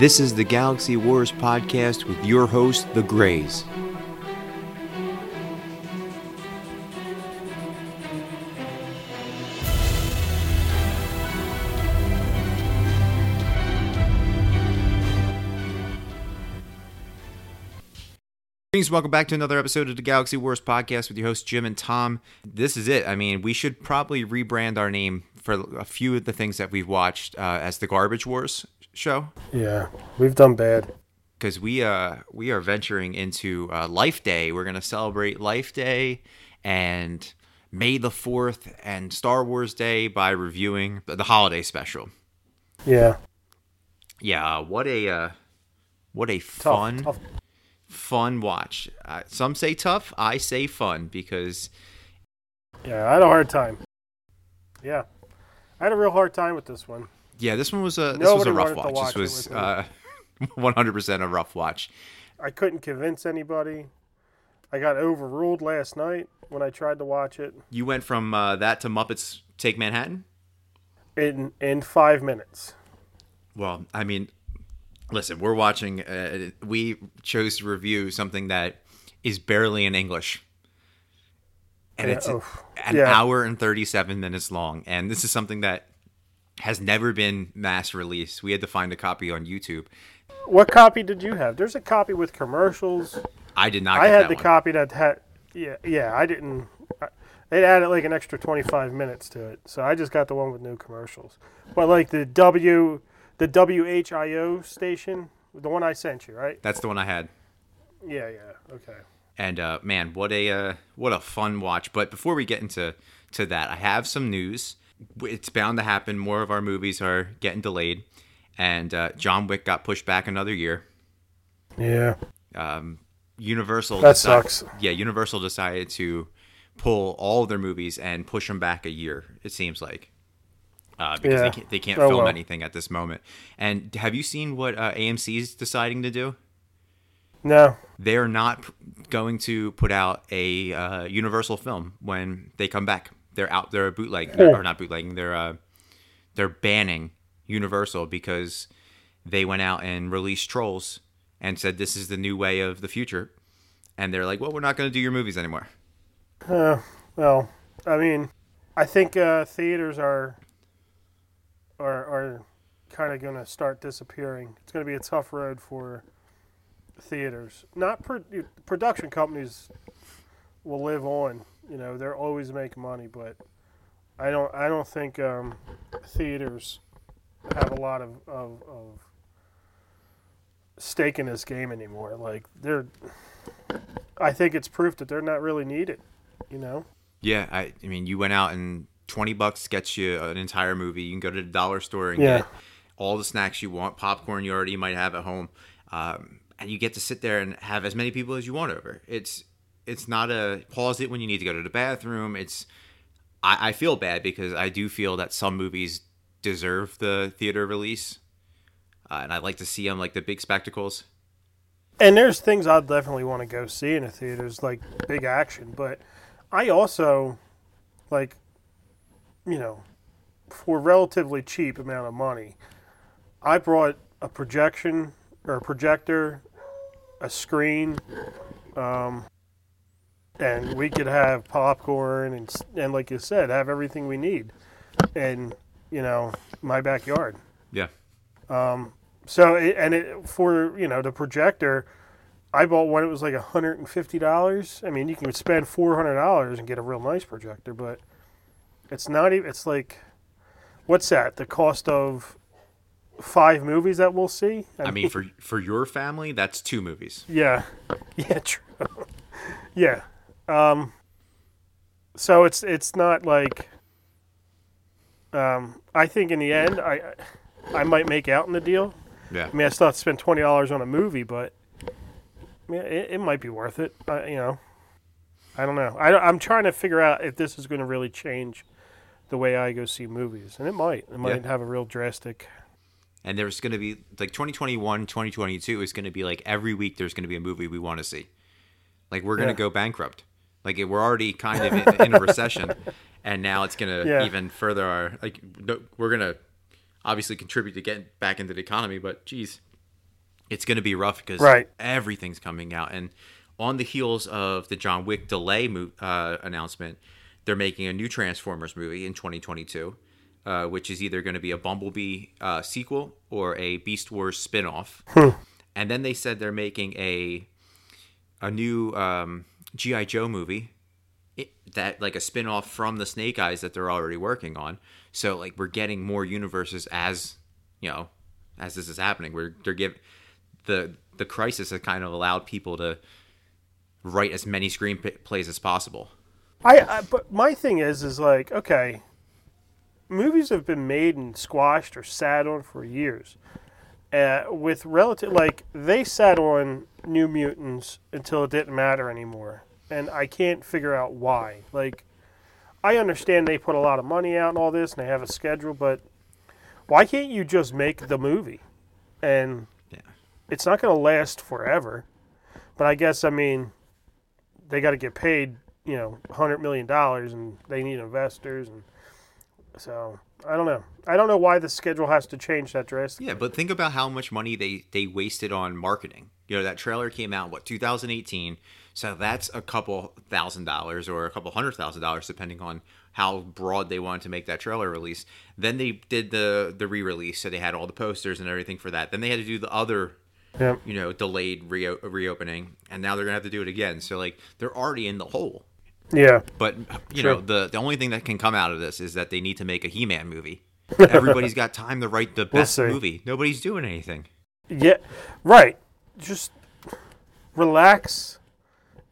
This is the Galaxy Wars podcast with your host, The Grays. Greetings, welcome back to another episode of the Galaxy Wars podcast with your hosts Jim and Tom. This is it. I mean, we should probably rebrand our name for a few of the things that we've watched uh, as the Garbage Wars show Yeah, we've done bad. because we uh we are venturing into uh, Life Day. We're gonna celebrate Life Day and May the Fourth and Star Wars Day by reviewing the holiday special. Yeah, Yeah, what a uh, what a tough, fun tough. Fun watch. Uh, some say tough, I say fun because Yeah, I had a hard time. Yeah, I had a real hard time with this one. yeah, this one was a this Nobody was a rough watch. watch This was with me. uh, 100% a rough watch. I couldn't convince anybody. I got overruled last night when I tried to watch it You went from uh, that to Muppets Take Manhattan. in in five minutes. Well, I mean, listen, we're watching. Uh, we chose to review something that is barely in English, and Yeah, it's oof. an Yeah. hour and thirty-seven minutes long. And this is something that has never been mass released. We had to find a copy on YouTube. What copy did you have? There's a copy with commercials. I did not. I had the one. copy that had. Yeah, yeah. I didn't. I, it added like an extra 25 minutes to it, so I just got the one with no commercials. But like the W, the WHIO station, the one I sent you, right? That's the one I had. Yeah, yeah. Okay. And uh, man, what a uh, what a fun watch! But before we get into to that, I have some news. It's bound to happen. More of our movies are getting delayed, and uh, John Wick got pushed back another year. Yeah. Um, Universal That sucks. Yeah, Universal decided to pull all of their movies and push them back a year. It seems like. Uh, because Yeah. they can't, they can't Oh, film well. anything at this moment. And have you seen what uh, is deciding to do? No. they're not going to put out a uh, Universal film when they come back. They're out. They're bootlegging, or not bootlegging. They're uh, they're banning Universal because they went out and released Trolls and said this is the new way of the future. And they're like, well, we're not going to do your movies anymore. Uh, well, I mean, I think uh, theaters are are are kind of going to start disappearing. It's going to be a tough road for theaters. Not pro- production companies will live on. You know, they're always making money, but I don't. I don't think um, theaters have a lot of, of, of stake in this game anymore. Like they're. I think it's proof that they're not really needed. You know. Yeah, I, I mean, you went out and twenty bucks gets you an entire movie. You can go to the dollar store and Yeah. get all the snacks you want, popcorn you already might have at home, um, and you get to sit there and have as many people as you want over. It's it's not a pause it when you need to go to the bathroom. It's I, I feel bad because I do feel that some movies deserve the theater release, uh, and I like to see them like the big spectacles. And there's things I'd definitely want to go see in the theaters, like big action. But I also, like, you know, for relatively cheap amount of money, I brought a projection or a projector, a screen, um, and we could have popcorn and, and like you said, have everything we need, in you know my backyard. Yeah, Um. So it, and it for you know the projector, I bought one. It was like hundred and fifty dollars. I mean, you can spend four hundred dollars and get a real nice projector, but it's not even. It's like, what's that? The cost of five movies that we'll see. I mean for for your family, that's two movies. yeah, yeah, true. yeah. Um. So it's it's not like. Um, I think in the end, I I might make out in the deal. Yeah, I mean, I still have to spend twenty dollars on a movie, but yeah, it, it might be worth it. I, you know, I don't know. I, I'm trying to figure out if this is going to really change the way I go see movies, and it might. It might Yeah. have a real drastic. and there's going to be like 2021 2022 is going to be like every week there's going to be a movie we want to see like we're going to Yeah. go bankrupt like we're already kind of in, in a recession and now it's going to Yeah. even further our like no, we're going to obviously contribute to getting back into the economy but geez it's going to be rough because Right. everything's coming out. And on the heels of the John Wick delay mo- uh, announcement, they're making a new Transformers movie in 2022, uh, which is either going to be a Bumblebee uh, sequel or a Beast Wars spin-off. And then they said they're making a a new um, GI Joe movie it, that like a spin-off from the Snake Eyes that they're already working on. So like we're getting more universes as you know as this is happening. We're they're giving the the crisis has kind of allowed people to write as many screenplays as possible. I, I but my thing is is like okay, movies have been made and squashed or sat on for years. Uh, with relative like they sat on New Mutants until it didn't matter anymore, and I can't figure out why. Like, I understand they put a lot of money out and all this, and they have a schedule, but why can't you just make the movie? And Yeah. it's not going to last forever. But I guess I mean they got to get paid, you know, hundred million dollars, and they need investors, and so I don't know. I don't know why the schedule has to change that drastically. Yeah, but think about how much money they they wasted on marketing. You know, that trailer came out what 2018, so that's a couple thousand dollars or a couple hundred thousand dollars depending on how broad they wanted to make that trailer release. Then they did the the re-release, so they had all the posters and everything for that. Then they had to do the other Yeah. you know, delayed reo- reopening, and now they're gonna have to do it again. So like they're already in the hole. Yeah. But you Sure. know, the the only thing that can come out of this is that they need to make a He-Man movie. Everybody's got time to write the best see. movie. Nobody's doing anything. Yeah. Right. Just relax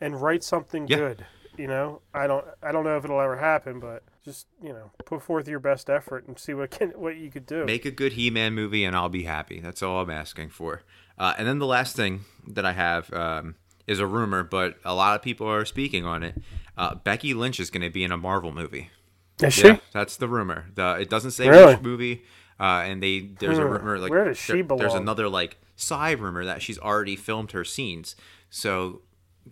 and write something Yeah. good. You know, I don't I don't know if it'll ever happen, but just you know, put forth your best effort and see what can what you could do. Make a good He-Man movie, and I'll be happy. That's all I'm asking for. Uh, and then the last thing that I have um, is a rumor, but a lot of people are speaking on it. Uh, Becky Lynch is going to be in a Marvel movie. Is she? Yeah, that's the rumor. The, it doesn't say Really? which movie. Uh, and they there's a Hmm. rumor like Where does she there- There's another like side rumor that she's already filmed her scenes. So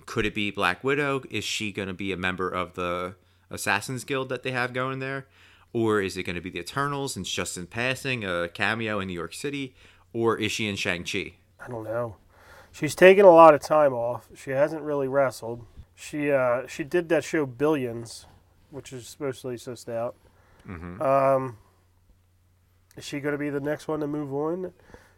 could it be Black Widow? Is she going to be a member of the Assassins Guild that they have going there, or is it going to be the Eternals and it's just in passing a cameo in New York City, or is she in Shang Chi? I don't know. She's taken a lot of time off. She hasn't really wrestled. She uh, she did that show Billions, which is supposedly just out. Mm-hmm. Um, is she going to be the next one to move on?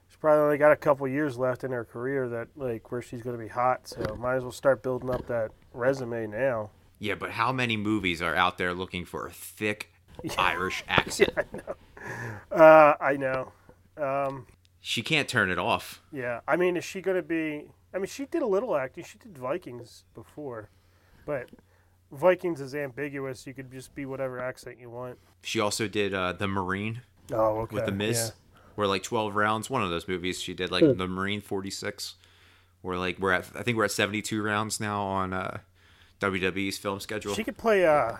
She's probably only got a couple years left in her career that like where she's going to be hot. So might as well start building up that resume now. Yeah, but how many movies are out there looking for a thick Irish accent? I Uh, I know. Um, She can't turn it off. Yeah, I mean, is she going to be? I mean, she did a little acting. She did Vikings before, but Vikings is ambiguous. You could just be whatever accent you want. She also did uh, the Marine Oh, okay. with the Miz, where like twelve rounds. One of those movies she did like the Marine forty six, where like we're at. I think we're at seventy two rounds now on uh, WWE's film schedule. She could play uh,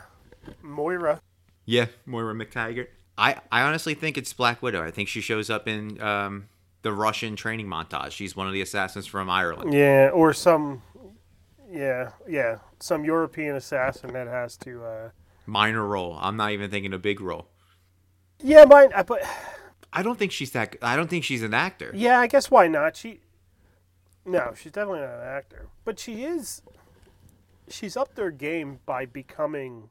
Moira. yeah, Moira MacTaggert. I I honestly think it's Black Widow. I think she shows up in um, the Russian training montage. She's one of the assassins from Ireland. Yeah, or some. Yeah, yeah, some European assassin that has to. Uh, Minor role. I'm not even thinking a big role. yeah, mine. I but I don't think she's that. I don't think she's an actor. yeah, I guess why not? She. No, she's definitely not an actor, but she is. She's up their game by becoming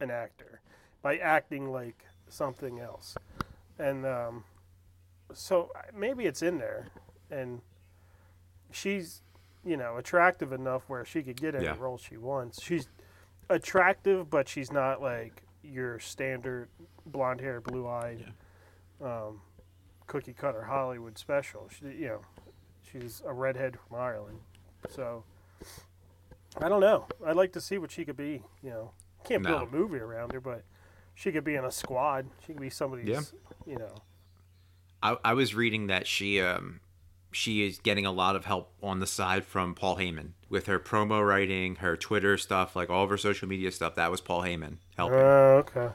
an actor, by acting like something else, and um, so maybe it's in there, and she's, you know, attractive enough where she could get any Yeah. role she wants. She's attractive, but she's not like your standard blonde hair, blue eyed, um, cookie cutter Hollywood special. She, you know, she's a redhead from Ireland, so I don't know. I'd like to see what she could be. You know, can't No. build a movie around her, but she could be in a squad. She could be somebody's. Yeah. You know. I, I was reading that she um she is getting a lot of help on the side from Paul Heyman with her promo writing, her Twitter stuff, like all of her social media stuff. That was Paul Heyman helping. Oh, okay.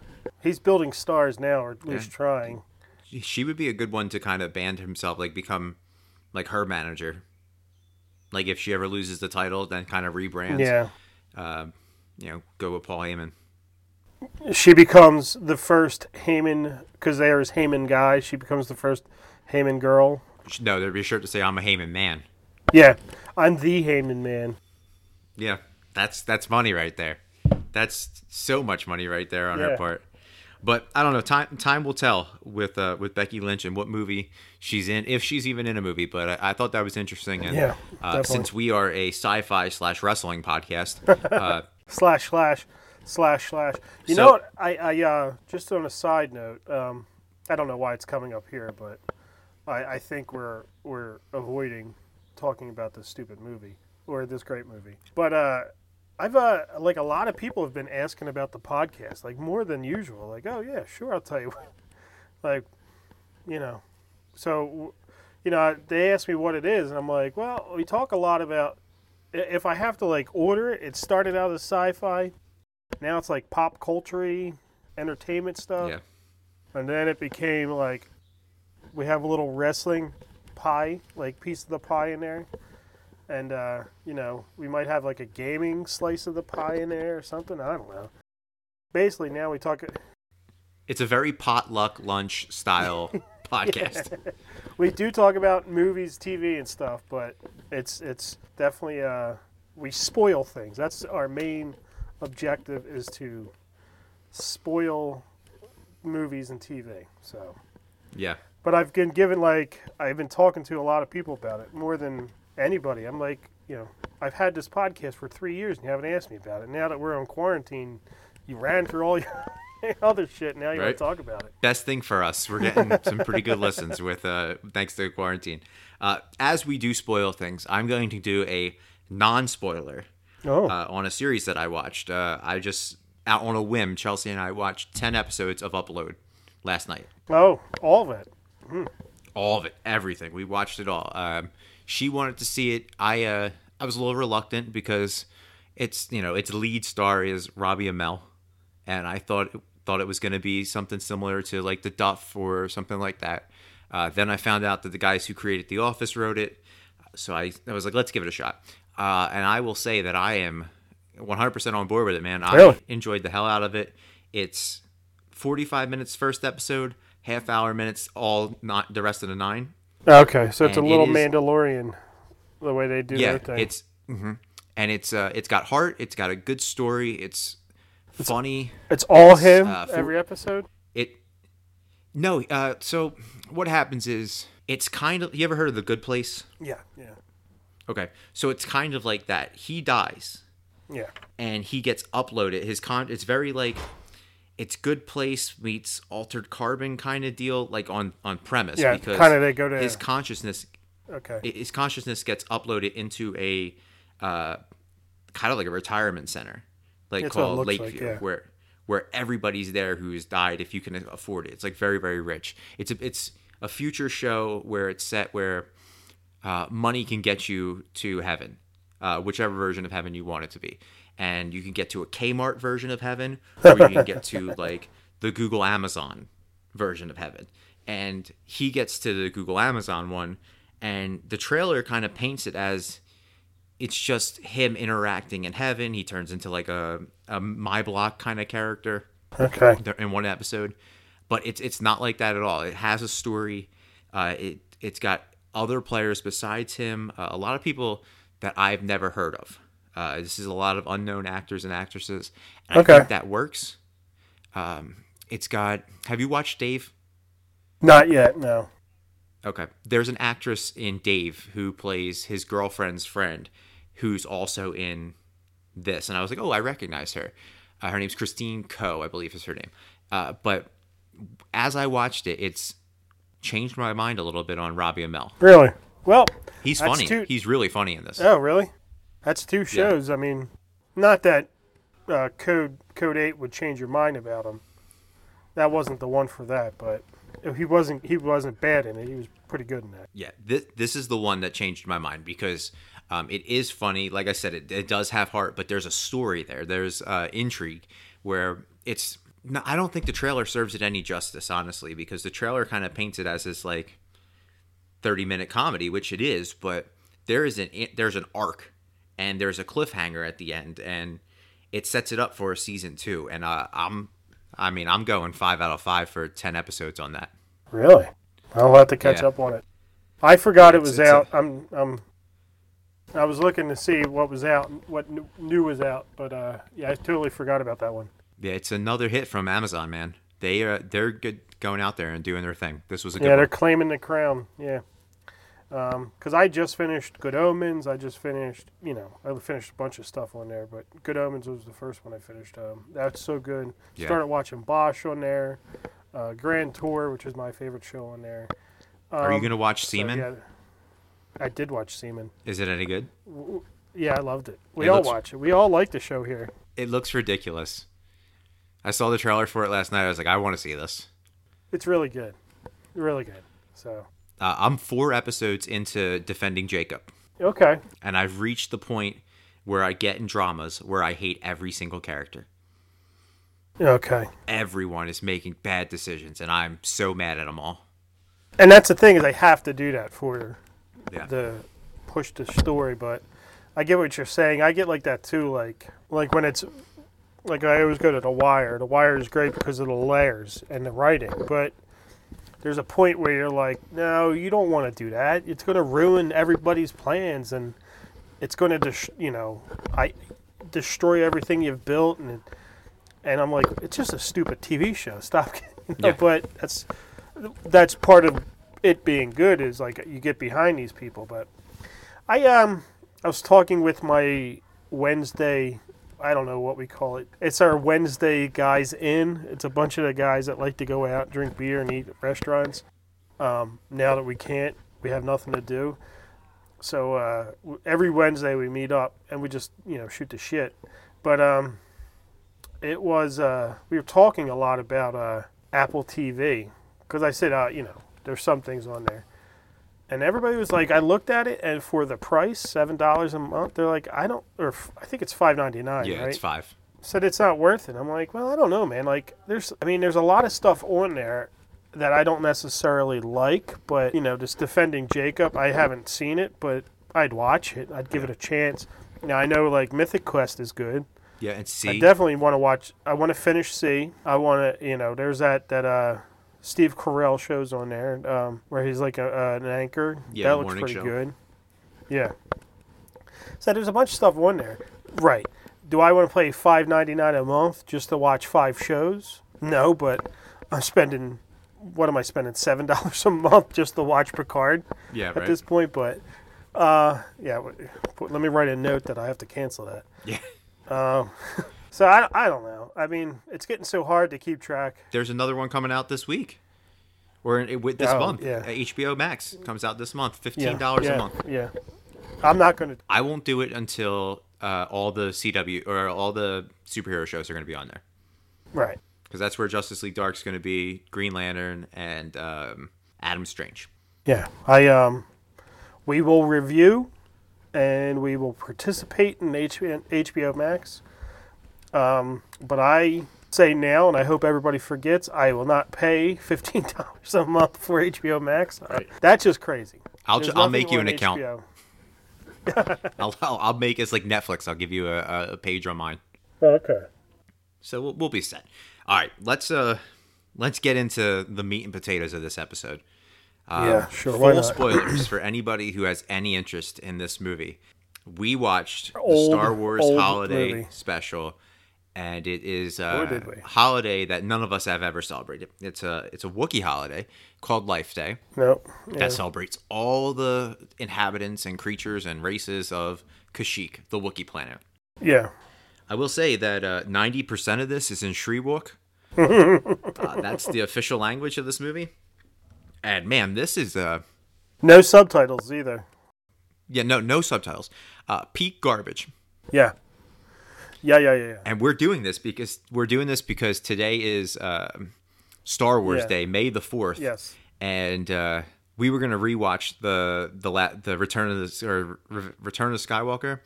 He's building stars now, or at least trying. she would be a good one to kind of band himself, like become like her manager. Like if she ever loses the title, then kind of rebrands. Yeah. Um, you know, go with Paul Heyman. She becomes the first Heyman because there's Heyman guy. She becomes the first Heyman girl. No, there'd be shirt to say I'm a Heyman man. Yeah, I'm the Heyman man. Yeah, that's that's money right there. That's so much money right there on Yeah. her part. But I don't know. Time time will tell with uh, with Becky Lynch and what movie she's in, if she's even in a movie. But I, I thought that was interesting. And Yeah, uh, since we are a sci-fi slash wrestling podcast, uh, slash slash slash slash. You So- know what? I, I uh, just on a side note, um, I don't know why it's coming up here, but I, I think we're we're avoiding talking about this stupid movie or this great movie. But uh, I've uh, like a lot of people have been asking about the podcast, like more than usual. Like, oh yeah, sure, I'll tell you. what." like, you know, so you know, they asked me what it is, and I'm like, well, we talk a lot about if I have to like order it, it started out as sci-fi. Now it's like pop culture entertainment stuff. yeah, And then it became like we have a little wrestling pie, like piece of the pie in there. And uh, you know, we might have like a gaming slice of the pie in there or something. I don't know. Basically now we talk it's a very potluck lunch style podcast. we do talk about movies, TV and stuff, but it's it's definitely uh we spoil things. That's our main objective is to spoil movies and TV. So, Yeah, but I've been given like I've been talking to a lot of people about it more than anybody. I'm like, you know, I've had this podcast for 3 years and you haven't asked me about it. Now that we're on quarantine, you ran through all your other shit. Now you Right. want to talk about it. best thing for us. We're getting some pretty good listens with uh, thanks to quarantine. Uh, as we do spoil things, I'm going to do a non-spoiler Oh, uh, on a series that I watched. Uh, I just out on a whim, Chelsea and I watched ten episodes of Upload last night. oh, all of it. All of it, everything. We watched it all. Um, she wanted to see it. I uh, I was a little reluctant because it's you know its lead star is Robbie Amell, and I thought thought it was going to be something similar to like The Duff or something like that. Uh, then I found out that the guys who created The Office wrote it, so I, I was like, let's give it a shot. Uh, and I will say that I am 100% on board with it, man. I Really? enjoyed the hell out of it. It's 45 minutes first episode, half hour minutes all not the rest of the nine. Okay, so it's a And it little is- Mandalorian, the way they do yeah, their thing. it's hmm and it's uh, it's got heart. It's got a good story. It's funny. It's all him uh, for- every episode. It no. Uh, so what happens is it's kind of. You ever heard of the Good Place? Yeah, yeah, Okay, so it's kind of like that. He dies yeah. and he gets uploaded. His con. It's very like. It's Good Place meets Altered Carbon kind of deal, like on on premise. Yeah, because kinda they go to- his consciousness Okay. his consciousness gets uploaded into a uh, kind of like a retirement center, like That's called looks like, Lakeview, yeah. where where everybody's there who's died if you can afford it. It's like very very rich. It's a it's a future show where it's set where uh, money can get you to heaven, uh, whichever version of heaven you want it to be, and you can get to a Kmart version of heaven, or you can get to like the Google Amazon version of heaven. And he gets to the Google Amazon one, and the trailer kind of paints it as it's just him interacting in heaven. He turns into like a, a my block kind of character okay. in one episode, but it's it's not like that at all. It has a story. Uh, it it's got other players besides him. Uh, a lot of people that I've never heard of. Uh, this is a lot of unknown actors and actresses. And I Okay. think that works. Um, it's got. Have you watched Dave? Not yet. No. Okay. There's an actress in Dave who plays his girlfriend's friend, who's also in this, and I was like, oh, I recognize her. Uh, her name's Christine Ko, I believe is her name. Uh, but as I watched it, it's changed my mind a little bit on Robbie Amell. Really? Well. He's funny. too- He's really funny in this. Oh, really? That's two shows. I mean, not that uh, Code Code Eight would change your mind about him. That wasn't the one for that, but he wasn't he wasn't bad in it. He was pretty good in that. Yeah, this this is the one that changed my mind because um, it is funny. Like I said, it, it does have heart, but there's a story there. There's uh, intrigue where it's. No, I don't think the trailer serves it any justice, honestly, because the trailer kind of paints it as this like thirty minute comedy, which it is, but there is an there's an arc and there's a cliffhanger at the end, and it sets it up for a season two. And uh, I'm, I mean, I'm going five out of five for ten episodes on that. Really? I'll have to catch Yeah. up on it. I forgot it was it's a- out. I'm I'm I was looking to see what was out, what new, new was out, but uh, yeah, I totally forgot about that one. Yeah, it's another hit from Amazon, man. They are they're good going out there and doing their thing. This was a good Yeah, they're one. claiming the crown. Yeah. Because I just finished Good Omens. I just finished, you know, I finished a bunch of stuff on there, but Good Omens was the first one I finished. Um, that's so good. Yeah. Started watching Bosch on there, uh, Grand Tour, which is my favorite show on there. Are you Um, gonna watch so, Seaman? yeah, I did watch Seaman. Is it any good? Yeah, I loved it. We It all looks- watch it. We all like the show here. It looks ridiculous. I saw the trailer for it last night. I was like, I want to see this. It's really good. Really good. So, Uh, I'm four episodes into defending Jacob, okay. and I've reached the point where I get in dramas where I hate every single character. Okay. Everyone is making bad decisions, and I'm so mad at them all. And that's the thing is I have to do that for Yeah. the push the story, but I get what you're saying. I get like that too, like like when it's like I always go to the wire. The wire is great because of the layers and the writing, but there's a point where you're like, no, you don't want to do that. It's going to ruin everybody's plans, and it's going to, dis- you know, I destroy everything you've built, and and I'm like, it's just a stupid TV show. Stop. You know, Yeah. But that's that's part of it being good is like you get behind these people. But I um I was talking with my Wednesday. I don't know what we call it. It's our Wednesday guys in. It's a bunch of the guys that like to go out, drink beer, and eat at restaurants. Um, now that we can't, we have nothing to do. So uh, every Wednesday we meet up and we just you know shoot the shit. But um, it was uh, we were talking a lot about uh, Apple TV because I said uh, you know there's some things on there, and everybody was like, I looked at it and for the price seven dollars a month, they're like, I don't, or I think it's five ninety nine. Yeah, right? it's five. said it's not worth it. I'm like, well, I don't know, man. Like, there's, I mean, there's a lot of stuff on there that I don't necessarily like, but you know, just defending Jacob, I haven't seen it, but I'd watch it. I'd give it a chance. Now I know like Mythic Quest is good. Yeah, and I definitely want to watch. I want to finish See. I want to, you know, there's that that uh, Steve Carell shows on there um, where he's like a, uh, an anchor. Yeah, that looks pretty show. good. Yeah. So there's a bunch of stuff on there. Right. Do I want to pay five ninety nine a month just to watch five shows? No, but I'm spending. What am I spending? Seven dollars a month just to watch Picard yeah, at right. this point. But uh, yeah. Let me write a note that I have to cancel that. Yeah. Um, so I, I don't know. I mean, it's getting so hard to keep track. There's another one coming out this week, or with this Oh, month. yeah. HBO Max comes out this month, fifteen dollars yeah, a month. Yeah. I'm not going to. I won't do it until uh, all the CW or all the superhero shows are going to be on there, Right. because that's where Justice League Dark's going to be, Green Lantern, and um, Adam Strange. Yeah. I um, we will review, and we will participate in HBO Max. Um, but I say now, and I hope everybody forgets, I will not pay fifteen dollars a month for HBO Max. Right. That's just crazy. I'll ju- I'll make you an account. I'll, I'll I'll make it's like Netflix. I'll give you a, a- page on mine. Okay. So we'll, we'll be set. All right, let's uh let's get into the meat and potatoes of this episode. Uh, Yeah, sure, Full spoilers for anybody who has any interest in this movie. We watched the Star Wars Holiday movie. special, and it is a holiday that none of us have ever celebrated. It's a it's a Wookiee holiday called Life Day No. Yeah. that celebrates all the inhabitants and creatures and races of Kashyyyk, the Wookiee planet. yeah. I will say that uh, 90% of this is in Shyriiwook. uh, that's the official language of this movie. And man, this is uh No subtitles either. yeah, no no subtitles. Uh peak garbage. Yeah. Yeah, yeah, yeah, yeah. And we're doing this because we're doing this because today is uh, Star Wars Yeah. Day, May the 4th. Yes. And uh we were going to rewatch the the la- the Return of the or Re- Return of Skywalker.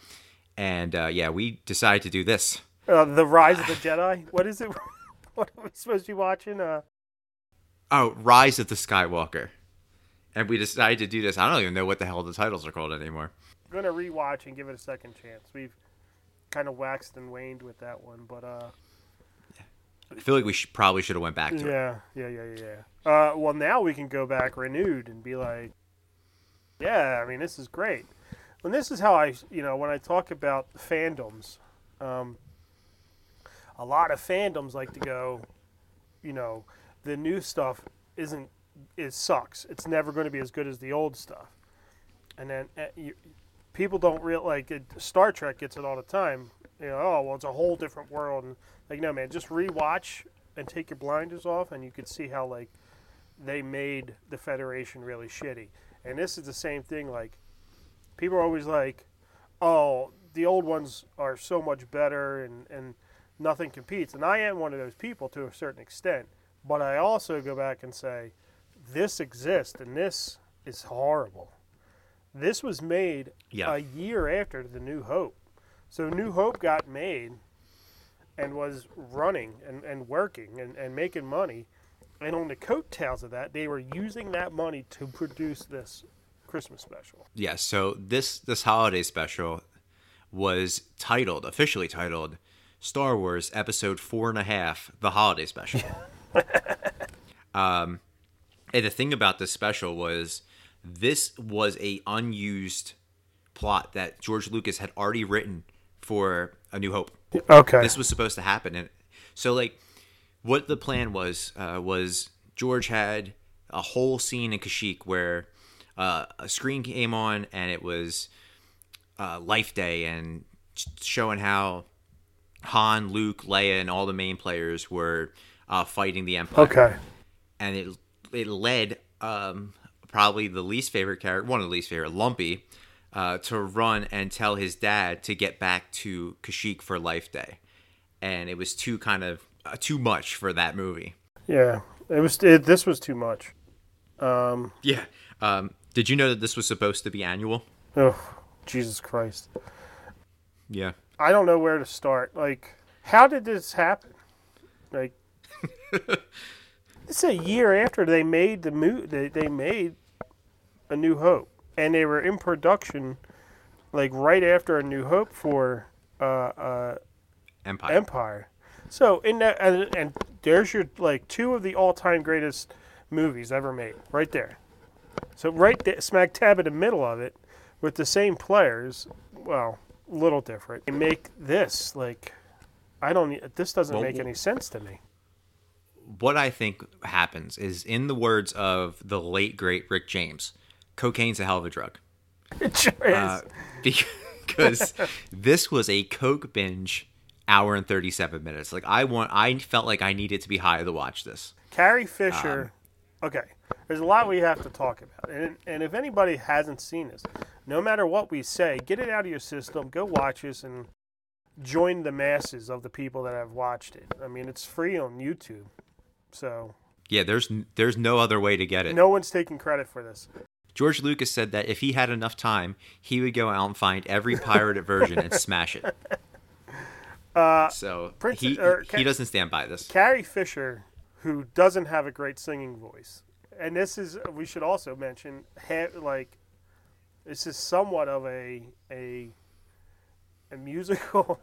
And uh yeah, we decided to do this. Uh, the Rise of the Jedi. What is it? what are we supposed to be watching? Uh, Oh, Rise of the Skywalker. And we decided to do this. I don't even know what the hell the titles are called anymore. I'm gonna rewatch and give it a second chance. We've kind of waxed and waned with that one, but uh, I feel like we should, probably should have went back to it. yeah, yeah, yeah, yeah. yeah. Uh, well, now we can go back renewed and be like, yeah, I mean, this is great. And this is how I, you know, when I talk about fandoms, um, a lot of fandoms like to go, you know, the new stuff isn't, it sucks. It's never going to be as good as the old stuff. And then uh, you, people don't real like it, Star Trek gets it all the time. You know, oh well, it's a whole different world. And like, no man, just rewatch and take your blinders off, and you could see how like they made the Federation really shitty. And this is the same thing. Like, people are always like, oh, the old ones are so much better, and and nothing competes. And I am one of those people to a certain extent. But I also go back and say, this exists, and this is horrible. This was made Yeah. a year after the New Hope. So New Hope got made and was running and, and working and, and making money. And on the coattails of that, they were using that money to produce this Christmas special. Yeah, so this this holiday special was titled officially titled Star Wars Episode Four and a Half: The Holiday Special. um, and the thing about this special was this was a unused plot that George Lucas had already written for A New Hope Okay. this was supposed to happen and so like what the plan was uh, was george had a whole scene in kashyyyk where uh, a screen came on and it was uh, life day and showing how han luke leia and all the main players were uh, fighting the empire okay. and it it led um, probably the least favorite character, one of the least favorite, Lumpy, uh, to run and tell his dad to get back to Kashyyyk for Life Day, and it was too kind of uh, too much for that movie. Yeah. It was. It, this was too much. Um, Yeah. Um, did you know that this was supposed to be annual? oh, Jesus Christ. Yeah. I don't know where to start. Like, how did this happen? Like, it's a year after they made the movie. they, they made A New Hope, and they were in production, like right after A New Hope for uh, uh, Empire. Empire. So in that, and, and there's your like two of the all-time greatest movies ever made, right there. So right there, smack tab in the middle of it, with the same players. Well, a little different. They make this like, I don't. This doesn't Well, make any sense to me. what I think happens is, in the words of the late great Rick James, cocaine's a hell of a drug. It sure is. Uh, because this was a coke binge hour and 37 minutes like i want i felt like i needed to be high to watch this Carrie Fisher. okay, there's a lot we have to talk about, and and if anybody hasn't seen this, no matter what we say, get it out of your system. Go watch this and join the masses of the people that have watched it. I mean, it's free on YouTube, so yeah there's there's no other way to get it no one's taking credit for this. George lucas said that if he had enough time he would go out and find every pirated version and smash it. Uh, so Prince- he or he doesn't stand by this. Carrie Fisher, who doesn't have a great singing voice, and this is we should also mention, like, this is somewhat of a a a musical.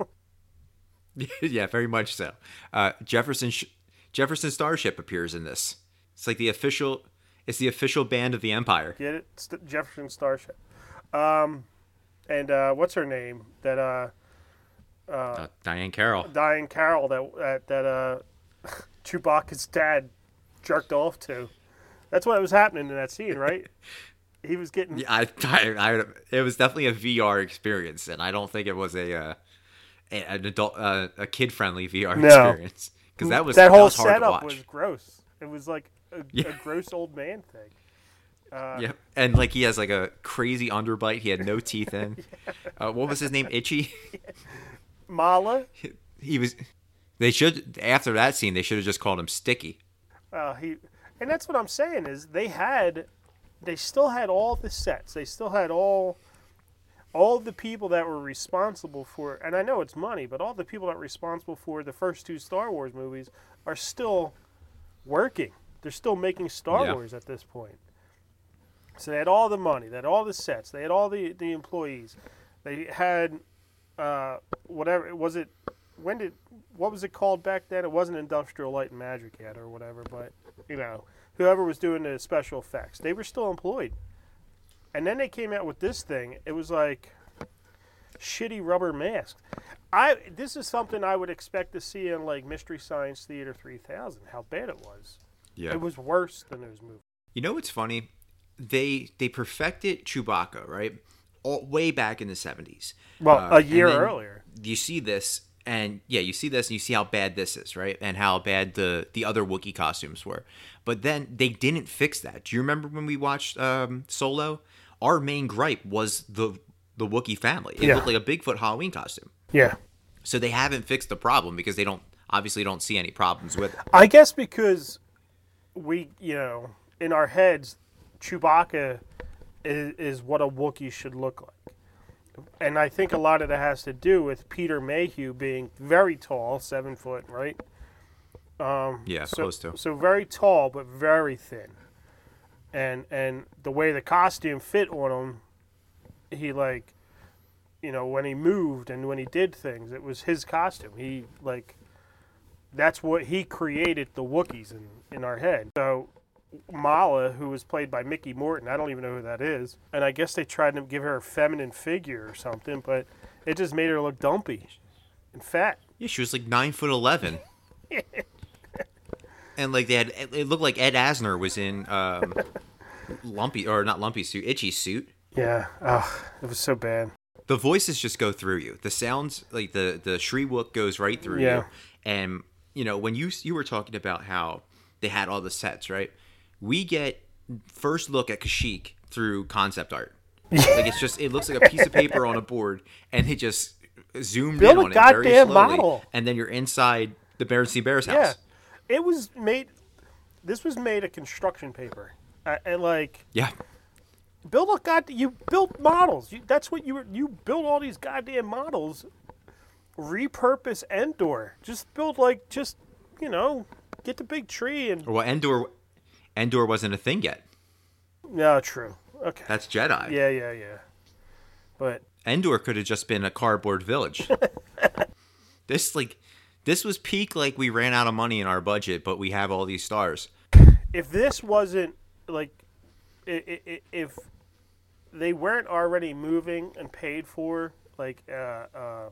yeah very much so. Uh, jefferson Sh- jefferson starship appears in this. It's like the official it's the official band of the empire Get it? St- Jefferson Starship. Um, and uh, what's her name? That uh, uh, diahann carroll Diahann Carroll that that, that uh, Chewbacca's dad jerked off to. That's what was happening in that scene, right? he was getting. Yeah, I, I, I, it was definitely a VR experience, and I don't think it was a, uh, a an adult, uh, a kid friendly VR No. experience because that was that whole was hard to setup watch. was gross. It was like a, Yeah. a gross old man thing. Uh, yeah, and like he has like a crazy underbite. He had no teeth in. Uh, what was his name? Itchy. Malla, He was. They should after that scene. They should have just called him Sticky. uh, he, and that's what I'm saying is they had, they still had all the sets. They still had all, all the people that were responsible for. And I know it's money, but all the people that were responsible for the first two Star Wars movies are still working. They're still making Star Yeah. Wars at this point. So they had all the money, they had all the sets, they had all the the employees, they had uh, whatever was it. When did what was it called back then? It wasn't Industrial Light and Magic yet or whatever, but you know whoever was doing the special effects, they were still employed. And then they came out with this thing. It was like shitty rubber masks. I this is something I would expect to see in like Mystery Science Theater 3000. How bad it was. Yeah. It was worse than those movies. You know what's funny? They they perfected Chewbacca, right? All, way back in the 70s. Well, Uh, a year earlier. You see this and yeah, you see this and you see how bad this is, right? And how bad the the other Wookiee costumes were. But then they didn't fix that. Do you remember when we watched um, Solo? Our main gripe was the the Wookiee family. It Yeah. looked like a Bigfoot Halloween costume. Yeah. So they haven't fixed the problem because they don't obviously don't see any problems with it. I guess because we, you know, in our heads, Chewbacca is, is what a Wookiee should look like. And I think a lot of that has to do with Peter Mayhew being very tall, seven foot, right? Um, yeah, So, close to. so very tall, but very thin. And and the way the costume fit on him, he like, you know, when he moved and when he did things, it was his costume. He like, that's what he created the Wookiees in in our head. So Malla, who was played by Mickey Morton, I don't even know who that is, and I guess they tried to give her a feminine figure or something, but it just made her look dumpy and fat. Yeah, she was like nine foot eleven. and like they had, it looked like Ed Asner was in um, lumpy or not lumpy suit, itchy suit. Yeah, oh, it was so bad. The voices just go through you. The sounds, like the the Shyriiwook goes right through Yeah. you. And you know when you you were talking about how they had all the sets, right? We get first look at Kashyyyk through concept art. like it's just it looks like a piece of paper on a board, and it just zoomed Build in a on it very goddamn slowly, model. and then you're inside the Berenstain Bears house. Yeah, it was made. This was made of construction paper, uh, and like Yeah. build a god. You built models. You, that's what you were. You built all these goddamn models. Repurpose Endor. Just build like just you know get the big tree and Well, Endor, Endor wasn't a thing yet. no true. Okay. That's Jedi. Yeah, yeah, yeah. But Endor could have just been a cardboard village. this like, this was peak. Like we ran out of money in our budget, but we have all these stars. if this wasn't like if they weren't already moving and paid for like uh, uh,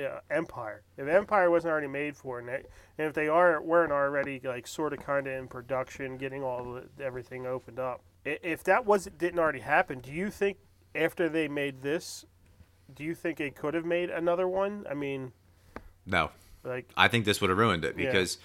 yeah, Empire, if Empire wasn't already made for, and, they, and if they are weren't already like sort of kind of in production, getting all the, everything opened up, if that wasn't didn't already happen, do you think after they made this, do you think it could have made another one? I mean, No, like I think this would have ruined it Yeah. because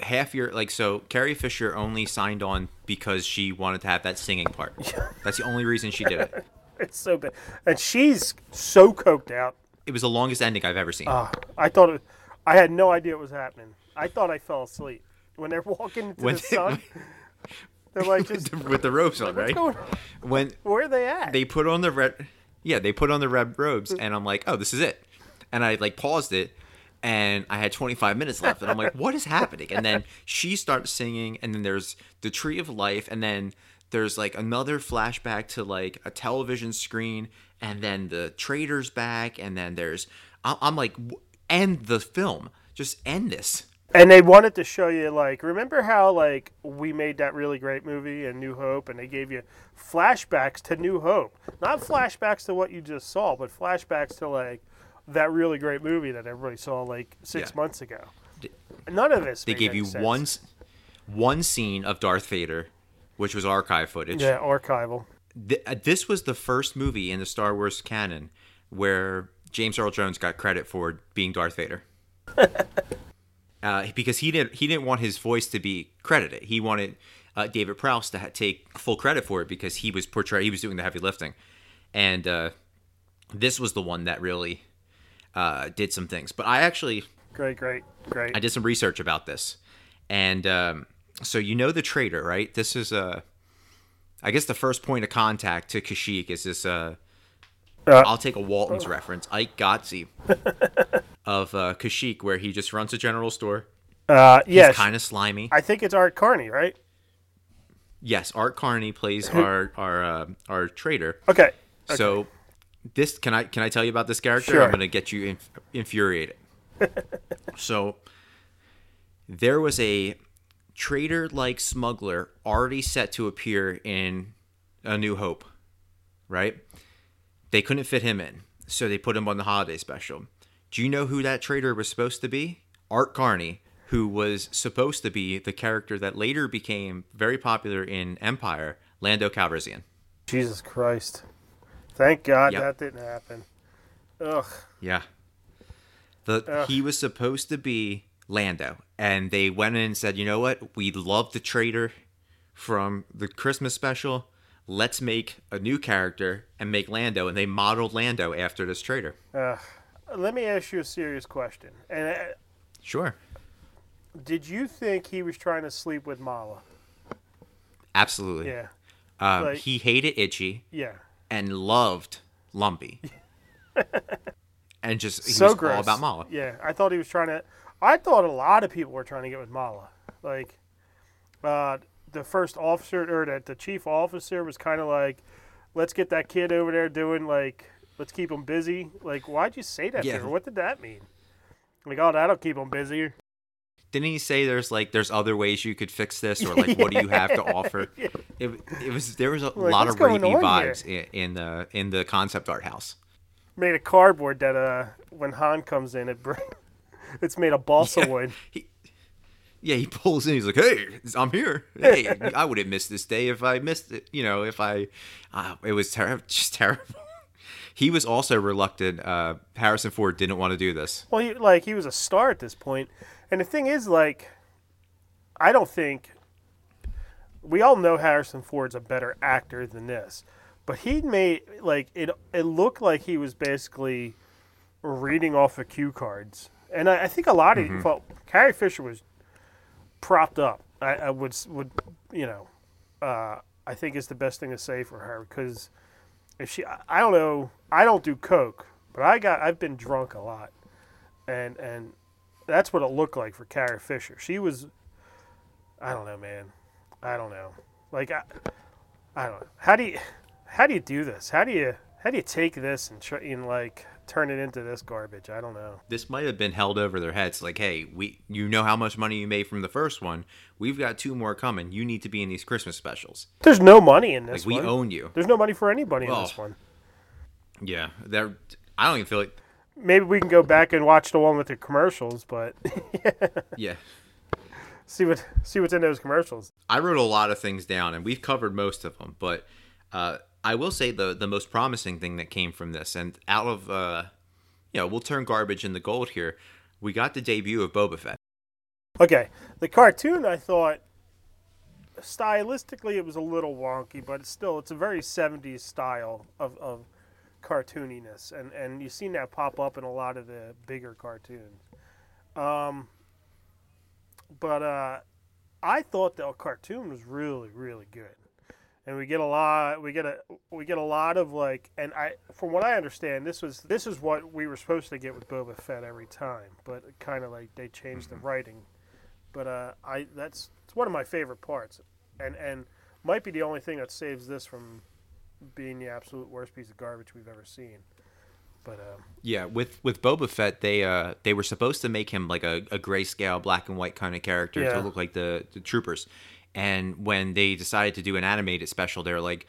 half your like so Carrie Fisher only signed on because she wanted to have that singing part. That's the only reason she did it. it's so bad, and she's so coked out. It was the longest ending I've ever seen. Ah, I thought it, I had no idea what was happening. I thought I fell asleep when they're walking into When the they- sun. they're like, just, with the ropes on, right? When Where are they at? they put on the red yeah they put on the red robes and i'm like oh this is it and i like paused it and i had 25 minutes left and i'm like what is happening and then she starts singing and then there's the tree of life and then there's like another flashback to like a television screen and then the trader's back and then there's i'm like end the film just end this and they wanted to show you, like, remember how like we made that really great movie and New Hope, and they gave you flashbacks to New Hope, not flashbacks to what you just saw, but flashbacks to like that really great movie that everybody saw like six Yeah. months ago. None of this. they gave you sense. one one scene of darth vader which was archive footage Yeah, archival. Th- uh, this was the first movie in the Star Wars canon where James Earl Jones got credit for being Darth Vader. uh, because he didn't he didn't want his voice to be credited. He wanted uh, David Prowse to ha- take full credit for it because he was portray he was doing the heavy lifting, and uh, this was the one that really uh, did some things. But I actually Great, great, great. I did some research about this, and um, so you know the traitor, right? This is uh, I guess the first point of contact to Kashyyyk is this. Uh, Uh, I'll take a Walton's reference, Ike Godsey of uh, Kashyyyk, where he just runs a general store. uh, He's yes, kind of slimy. I think it's Art Carney, right? yes, Art Carney plays our our uh, our traitor. Okay. So this can I can I tell you about this character? Sure. I'm going to get you inf- infuriated. so there was a traitor like smuggler already set to appear in A New Hope right? They couldn't fit him in, so they put him on the holiday special. Do you know who that traitor was supposed to be? Art Carney, who was supposed to be the character that later became very popular in Empire, Lando Calrissian. Jesus Christ! Thank God Yep. that didn't happen. Ugh. Yeah. The Ugh. he was supposed to be Lando, and they went in and said, "You know what? We love the traitor from the Christmas special. Let's make a new character and make Lando." And they modeled Lando after this traitor. Ugh. Let me ask you a serious question. And uh, Sure, did you think he was trying to sleep with Malla? absolutely. Yeah. Um, like- he hated Itchy Yeah. and loved Lumpy, and just he so was gross. all about Malla. Yeah, I thought he was trying to. I thought a lot of people were trying to get with Malla. Like, uh, the first officer or the, the chief officer was kind of like, "Let's get that kid over there doing like, let's keep him busy." Like, why'd you say that? Yeah. To her? What did that mean? Like, oh, that'll keep him busy. Didn't he say there's like there's other ways you could fix this, or like what do you have to offer? It, it was there was a lot of rapey vibes in, in the in the concept art house. Made a cardboard that uh, when Han comes in, it br- it's made of balsa wood. He, yeah, he pulls in. He's like, "Hey, I'm here. Hey, I would have missed this day if I missed it. You know, if I, uh, it was terrible, just terrible." He was also reluctant. Uh, Harrison Ford didn't want to do this. Well, he, like he was a star at this point, and the thing is, like, I don't think we all know Harrison Ford's a better actor than this, but he made like it. It looked like he was basically reading off of cue cards, and I, I think a lot of Mm-hmm. well, Carrie Fisher was propped up. I, I would would you know, uh, I think is the best thing to say for her because if she, I- I don't know, I don't do coke, but I got I've been drunk a lot, and and that's what it looked like for Carrie Fisher. She was, I don't know, man, I don't know, like I, I don't know. How do you, how do you do this? How do you how do you take this and try and like turn it into this garbage? I don't know. This might have been held over their heads. Like, hey, we, you know how much money you made from the first one. We've got two more coming. You need to be in these Christmas specials. There's no money in this Like, we own you. There's no money for anybody in Oh. this one. Yeah, they're. I don't even feel like. Maybe we can go back and watch the one with the commercials, but Yeah. see what see what's in those commercials. I wrote a lot of things down, and we've covered most of them. But uh, I will say the the most promising thing that came from this, and out of uh, you know, we'll turn garbage into gold here. We got the debut of Boba Fett. Okay, the cartoon I thought stylistically it was a little wonky, but it's still it's a very 70s style of, of cartooniness, and and you've seen that pop up in a lot of the bigger cartoons. Um, but uh, I thought the cartoon was really really good, and we get a lot we get a we get a lot of like, and I from what I understand, this was this is what we were supposed to get with Boba Fett every time, but kind of like they changed the writing but uh, I that's it's one of my favorite parts, and and might be the only thing that saves this from being the absolute worst piece of garbage we've ever seen. But um, Yeah, with with Boba Fett, they uh they were supposed to make him like a, a grayscale, black and white kind of character Yeah. to look like the the troopers. And when they decided to do an animated special, they were like,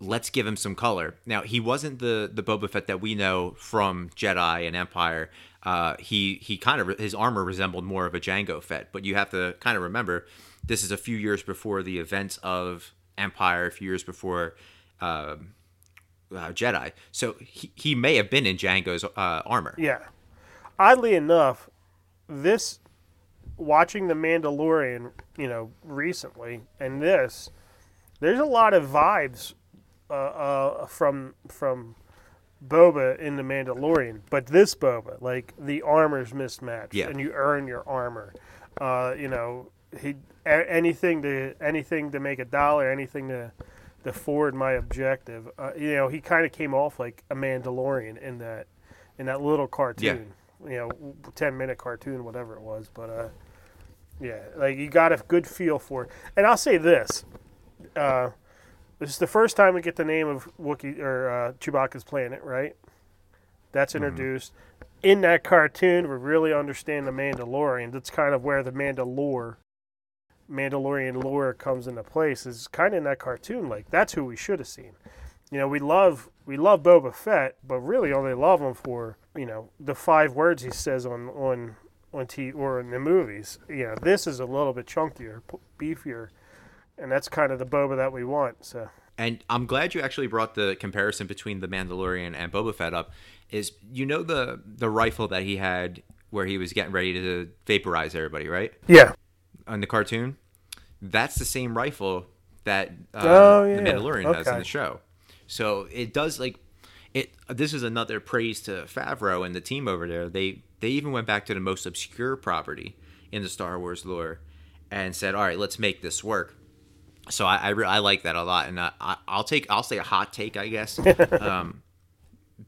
let's give him some color. Now he wasn't the the Boba Fett that we know from Jedi and Empire. Uh, he he kind of his armor resembled more of a Django Fett, but you have to kind of remember this is a few years before the events of Empire, a few years before. Um, uh, Jedi, so he, he may have been in Django's uh, armor. yeah, oddly enough, this watching the Mandalorian, you know, recently, and this, there's a lot of vibes uh, uh, from from Boba in the Mandalorian, but this Boba, like the armor's mismatched, Yeah. and you earn your armor. Uh, you know, he a- anything to anything to make a dollar, anything to to forward my objective. Uh, you know, he kind of came off like a Mandalorian in that in that little cartoon. You know, ten minute cartoon, whatever it was, but uh, yeah, like you got a good feel for it. And I'll say this. Uh, this is the first time we get the name of Wookie or uh, Chewbacca's planet, right? That's introduced in that cartoon. We really understand the Mandalorian. That's kind of where the Mandalore, Mandalorian lore comes into place. Is kind of in that cartoon. Like that's who we should have seen. you know, we love we love Boba Fett, but really only love him for you know the five words he says on on on T or in the movies. You know, this is a little bit chunkier, beefier, and that's kind of the Boba that we want. So And I'm glad you actually brought the comparison between the Mandalorian and Boba Fett up. Is you know the the rifle that he had where he was getting ready to vaporize everybody, right? yeah, On the cartoon, that's the same rifle that uh, Oh, yeah. the Mandalorian has in the show. So it does like it. This is another praise to Favreau and the team over there. They they even went back to the most obscure property in the Star Wars lore and said, "All right, let's make this work." So I I, re- I like that a lot, and I, I, I'll take I'll say a hot take, I guess. um,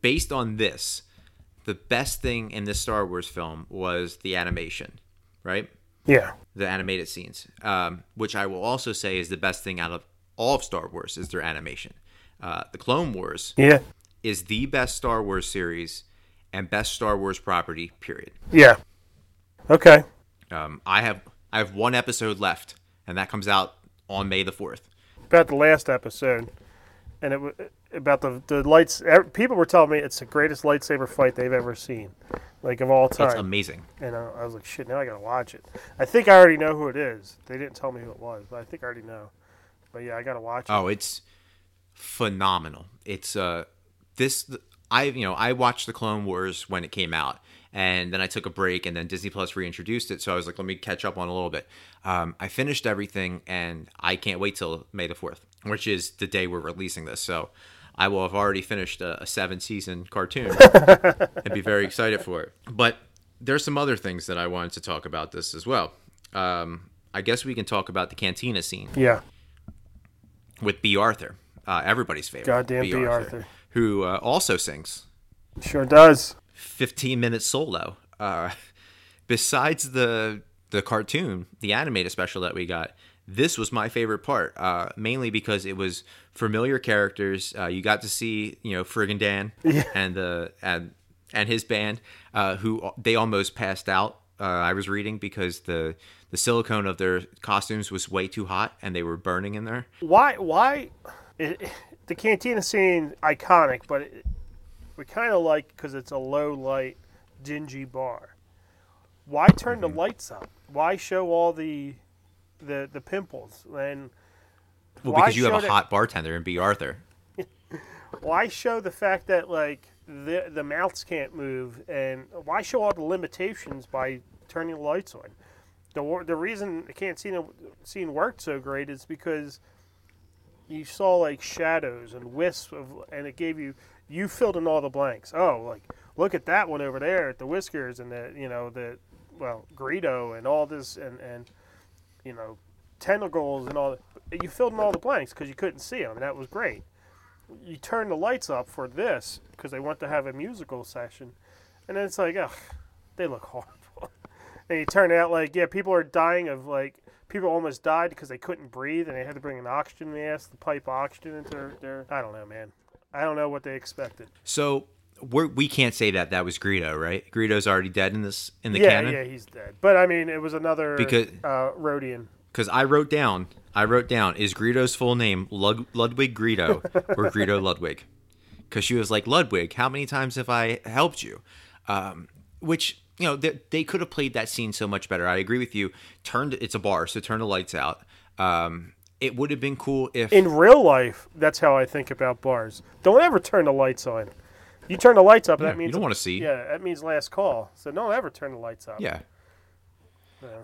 based on this, the best thing in this Star Wars film was the animation, right? yeah, the animated scenes, um, which I will also say is the best thing out of all of Star Wars is their animation. Uh, the Clone Wars yeah, is the best Star Wars series and best Star Wars property. Period. yeah. Okay, Um, I have I have one episode left, and that comes out on May the fourth. about the last episode, and it was about the the lights. People were telling me it's the greatest lightsaber fight they've ever seen, like of all It's time. amazing. And I, I was like, shit, now I gotta watch it. I think I already know who it is. They didn't tell me who it was, but I think I already know. But yeah, I gotta watch it. Oh, it's phenomenal. It's uh this I you know, I watched the Clone Wars when it came out and then I took a break and then Disney Plus reintroduced it, so I was like let me catch up on a little bit. Um I finished everything and I can't wait till May the 4th, which is the day we're releasing this. So I will have already finished a, a seven season cartoon and be very excited for it. But there's some other things that I wanted to talk about this as well. Um, I guess we can talk about the cantina scene Yeah, with Bea Arthur, uh, everybody's favorite. Goddamn Bea Arthur. Who uh, also sings sure does. 15 minute solo. Uh, besides the the cartoon, the animated special that we got, this was my favorite part, uh, mainly because it was familiar characters. Uh, you got to see, you know, Figrin D'an and the and and his band, uh, who they almost passed out. Uh, I was reading because the the silicone of their costumes was way too hot and they were burning in there. Why? Why? It, the cantina scene iconic, but it, we kind of like because it's a low light, dingy bar. Why turn Mm-hmm. the lights up? Why show all the the the pimples and Well, because you have a that- hot bartender in Bea Arthur. why show the fact that like the the mouths can't move and why show all the limitations by turning the lights on the the reason the cantina scene worked so great is because you saw like shadows and wisps of and it gave you you filled in all the blanks oh like look at that one over there at the whiskers and the you know the well Greedo and all this and and you know tentacles and all that. you filled in all the blanks because you couldn't see them and that was great you turn the lights up for this because they want to have a musical session, and then it's like, ugh, they look horrible. and you turn out like, yeah, people are dying of like, people almost died because they couldn't breathe and they had to bring an oxygen mask to pipe oxygen into their, their I don't know, man. I don't know what they expected. So we're, we can't say that that was Greedo, right? Greedo's already dead in this in the yeah, canon. yeah, yeah, he's dead. But I mean, it was another Because- uh, Rodian. Because I wrote down, I wrote down, is Greedo's full name Lud- Ludwig Greedo or Greedo Ludwig? Because she was like, Ludwig, how many times have I helped you? Um, which you know they, they could have played that scene so much better. I agree with you. Turned it's a bar, so turn the lights out. Um, it would have been cool if In real life, that's how I think about bars. Don't ever turn the lights on. You turn the lights up, Yeah, that means you don't wanna see. Yeah, that means last call. So don't ever turn the lights up. Yeah.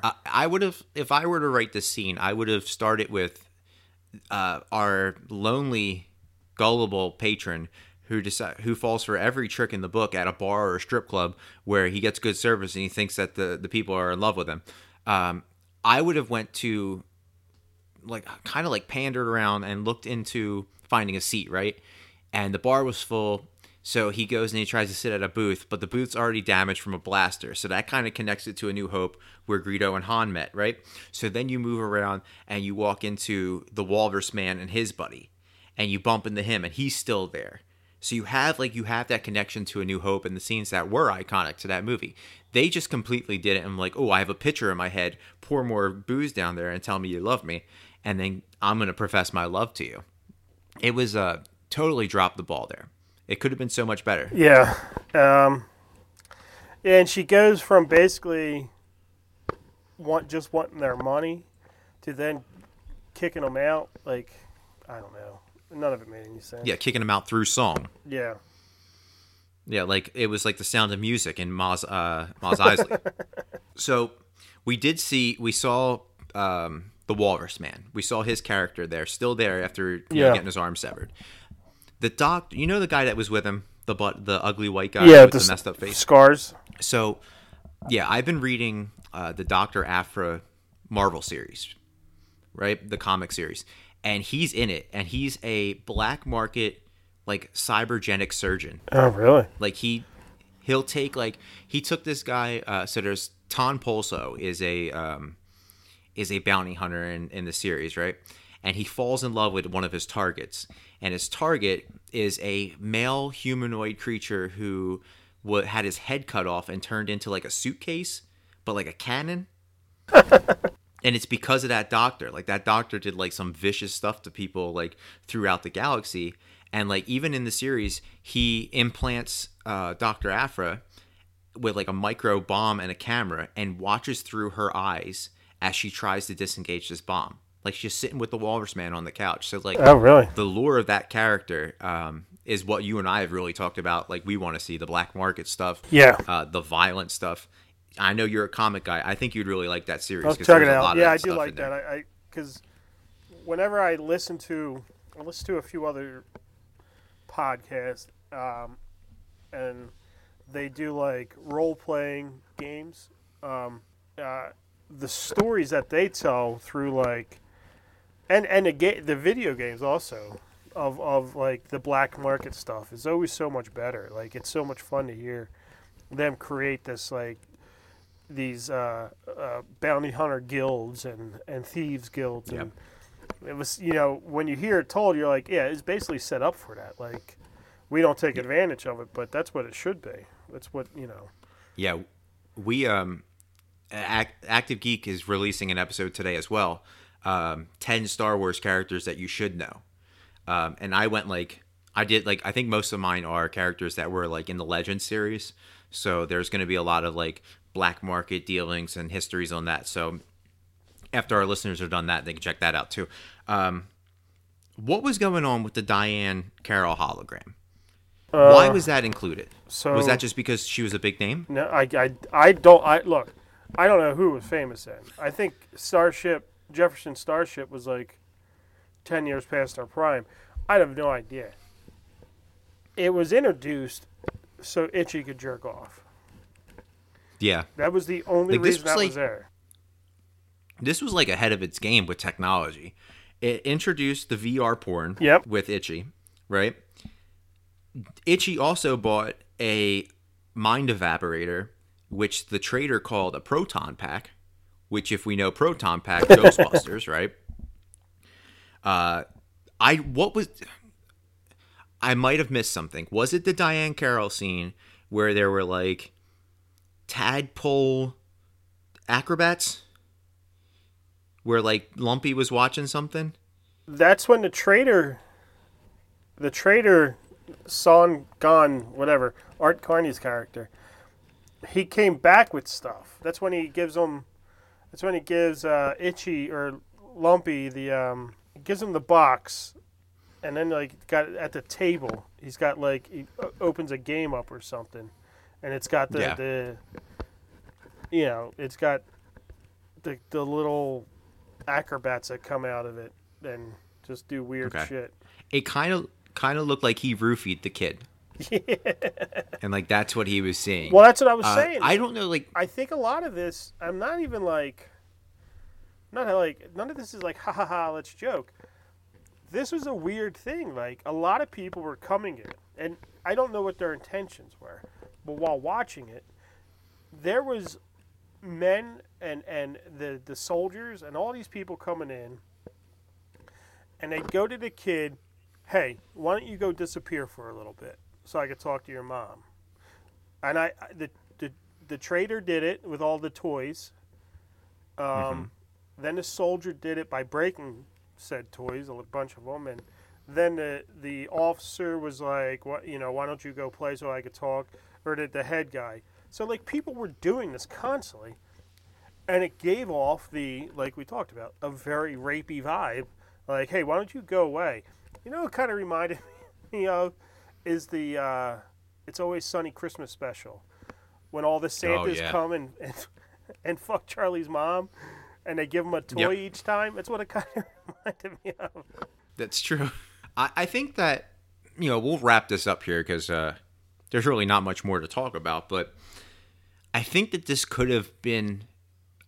I, I would have, if I were to write this scene, I would have started with uh, our lonely, gullible patron who decide, who falls for every trick in the book at a bar or a strip club where he gets good service and he thinks that the, the people are in love with him. Um, I would have went to like kind of like pandered around and looked into finding a seat, right? And the bar was full. So he goes and he tries to sit at a booth, but the booth's already damaged from a blaster. So that kind of connects it to A New Hope where Greedo and Han met, right? So then you move around and you walk into the Walrus Man and his buddy, and you bump into him and he's still there. So you have like you have that connection to A New Hope and the scenes that were iconic to that movie. They just completely did it I'm like, oh, I have a picture in my head. Pour more booze down there and tell me you love me, and then I'm gonna profess my love to you. It was uh totally dropped the ball there. It could have been so much better. Yeah. Um, and she goes from basically want just wanting their money to then kicking them out. Like, I don't know. None of it made any sense. Yeah, kicking him out through song. Yeah. Yeah, like it was like the sound of music in Maz uh, Mos Eisley. so we did see we saw um, the Walrus Man. We saw his character there, still there after you know, getting his arm severed. The doc, you know the guy that was with him, the but the ugly white guy yeah. with the, s- messed up face. Scars. So, yeah, I've been reading uh, the Doctor Aphra Marvel series, right? The comic series, and he's in it, and he's a black market like cybergenic surgeon. Oh, really? Like he, he'll take like he took this guy. Uh, so there's Tam Posla is a um, is a bounty hunter in in the series, right? And he falls in love with one of his targets, and his target is a male humanoid creature who wa had his head cut off and turned into like a suitcase, but like a cannon. and it's because of that doctor. Like that doctor did like some vicious stuff to people like throughout the galaxy. And like even in the series, he implants uh, Doctor Aphra with like a micro bomb and a camera and watches through her eyes as she tries to disengage this bomb. Like she's sitting with the Walrus Man on the couch. So like Oh, really? the lore of that character um, is what you and I have really talked about. Like we want to see the black market stuff, Yeah. uh, the violent stuff. I know you're a comic guy. I think you'd really like that series. 'cause check it out. Yeah, I do like that. I because whenever I listen to I listen to a few other podcasts, um, and they do like role playing games. Um, uh, the stories that they tell through like, and and the ga- the video games also of of like the black market stuff is always so much better. Like it's so much fun to hear them create this like these uh, uh, bounty hunter guilds and, and thieves guilds Yep. and it was you know when you hear it told you're like yeah it's basically set up for that like we don't take advantage of it but that's what it should be that's what you know Yeah, we um, Ac- Active Geek is releasing an episode today as well. Um, ten Star Wars characters that you should know, um, and I went like I did like I think most of mine are characters that were like in the Legend series. So there's going to be a lot of like black market dealings and histories on that. So after our listeners are done that, they can check that out too. Um, what was going on with the Diahann Carroll hologram? Why was that included? so was that just because she was a big name? no I, I, I don't I look I don't know who was famous then I think Starship Jefferson Starship was like ten years past our prime I have no idea it was introduced so Itchy could jerk off Yeah. that was the only Like, this reason was that like- was there this was like ahead of its game with technology. It introduced the VR porn Yep. with Itchy, right? Itchy also bought a mind evaporator, which the trader called a proton pack, which if we know proton pack, Ghostbusters, right? Uh I what was I might have missed something. Was it the Diahann Carroll scene where there were like tadpole acrobats? Where like Lumpy was watching something? that's when the trader the trader Son Gon whatever Art Carney's character he came back with stuff that's when he gives them that's when he gives uh, Itchy or Lumpy the um gives him the box and then like got at the table he's got like he opens a game up or something and it's got the Yeah. the you know it's got the the little acrobats that come out of it and just do weird Okay. shit. It kind of kind of looked like he roofied the kid. And like that's what he was seeing. Well, that's what I was Uh, saying. I don't know like I think a lot of this, I'm not even like, not like, none of this is like, ha ha ha, let's joke. This was a weird thing. Like, a lot of people were coming in, and I don't know what their intentions were, but while watching it, there was men and, and the, the soldiers and all these people coming in, and they'd go to the kid, hey, why don't you go disappear for a little bit so I could talk to your mom? And I, the, the the trader did it with all the toys. Um, Then the soldier did it by breaking said toys, a bunch of them, and Then the the officer was like, "What you know? Why don't you go play so I could talk?" Or the, the head guy. So like people were doing this constantly, and it gave off the like we talked about a very rapey vibe. Like, hey, why don't you go away? You know, it kind of reminded me of is the uh, "It's Always Sunny" Christmas special when all the Santas yeah. come and, and and fuck Charlie's mom, and they give him a toy Yep. each time. That's what it kind of reminded me of. That's true. I, I think that you know we'll wrap this up here because uh, there's really not much more to talk about. But I think that this could have been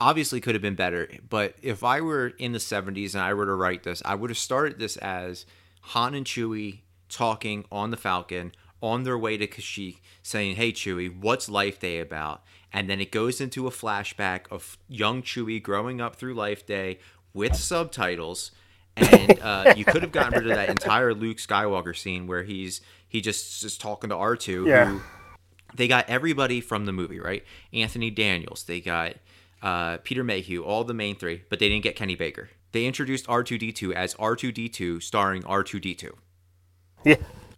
obviously could have been better. But if I were in the 70s and I were to write this, I would have started this as Han and Chewie talking on the Falcon on their way to Kashyyyk, saying, "Hey Chewie, what's Life Day about?" And then it goes into a flashback of young Chewie growing up through Life Day with subtitles and uh, you could have gotten rid of that entire Luke Skywalker scene where he's he just is talking to R two. Yeah. Who they got everybody from the movie, right? Anthony Daniels, they got uh, Peter Mayhew, all the main three, but they didn't get Kenny Baker. They introduced R two D two as R two D two, starring R two D two. Yeah.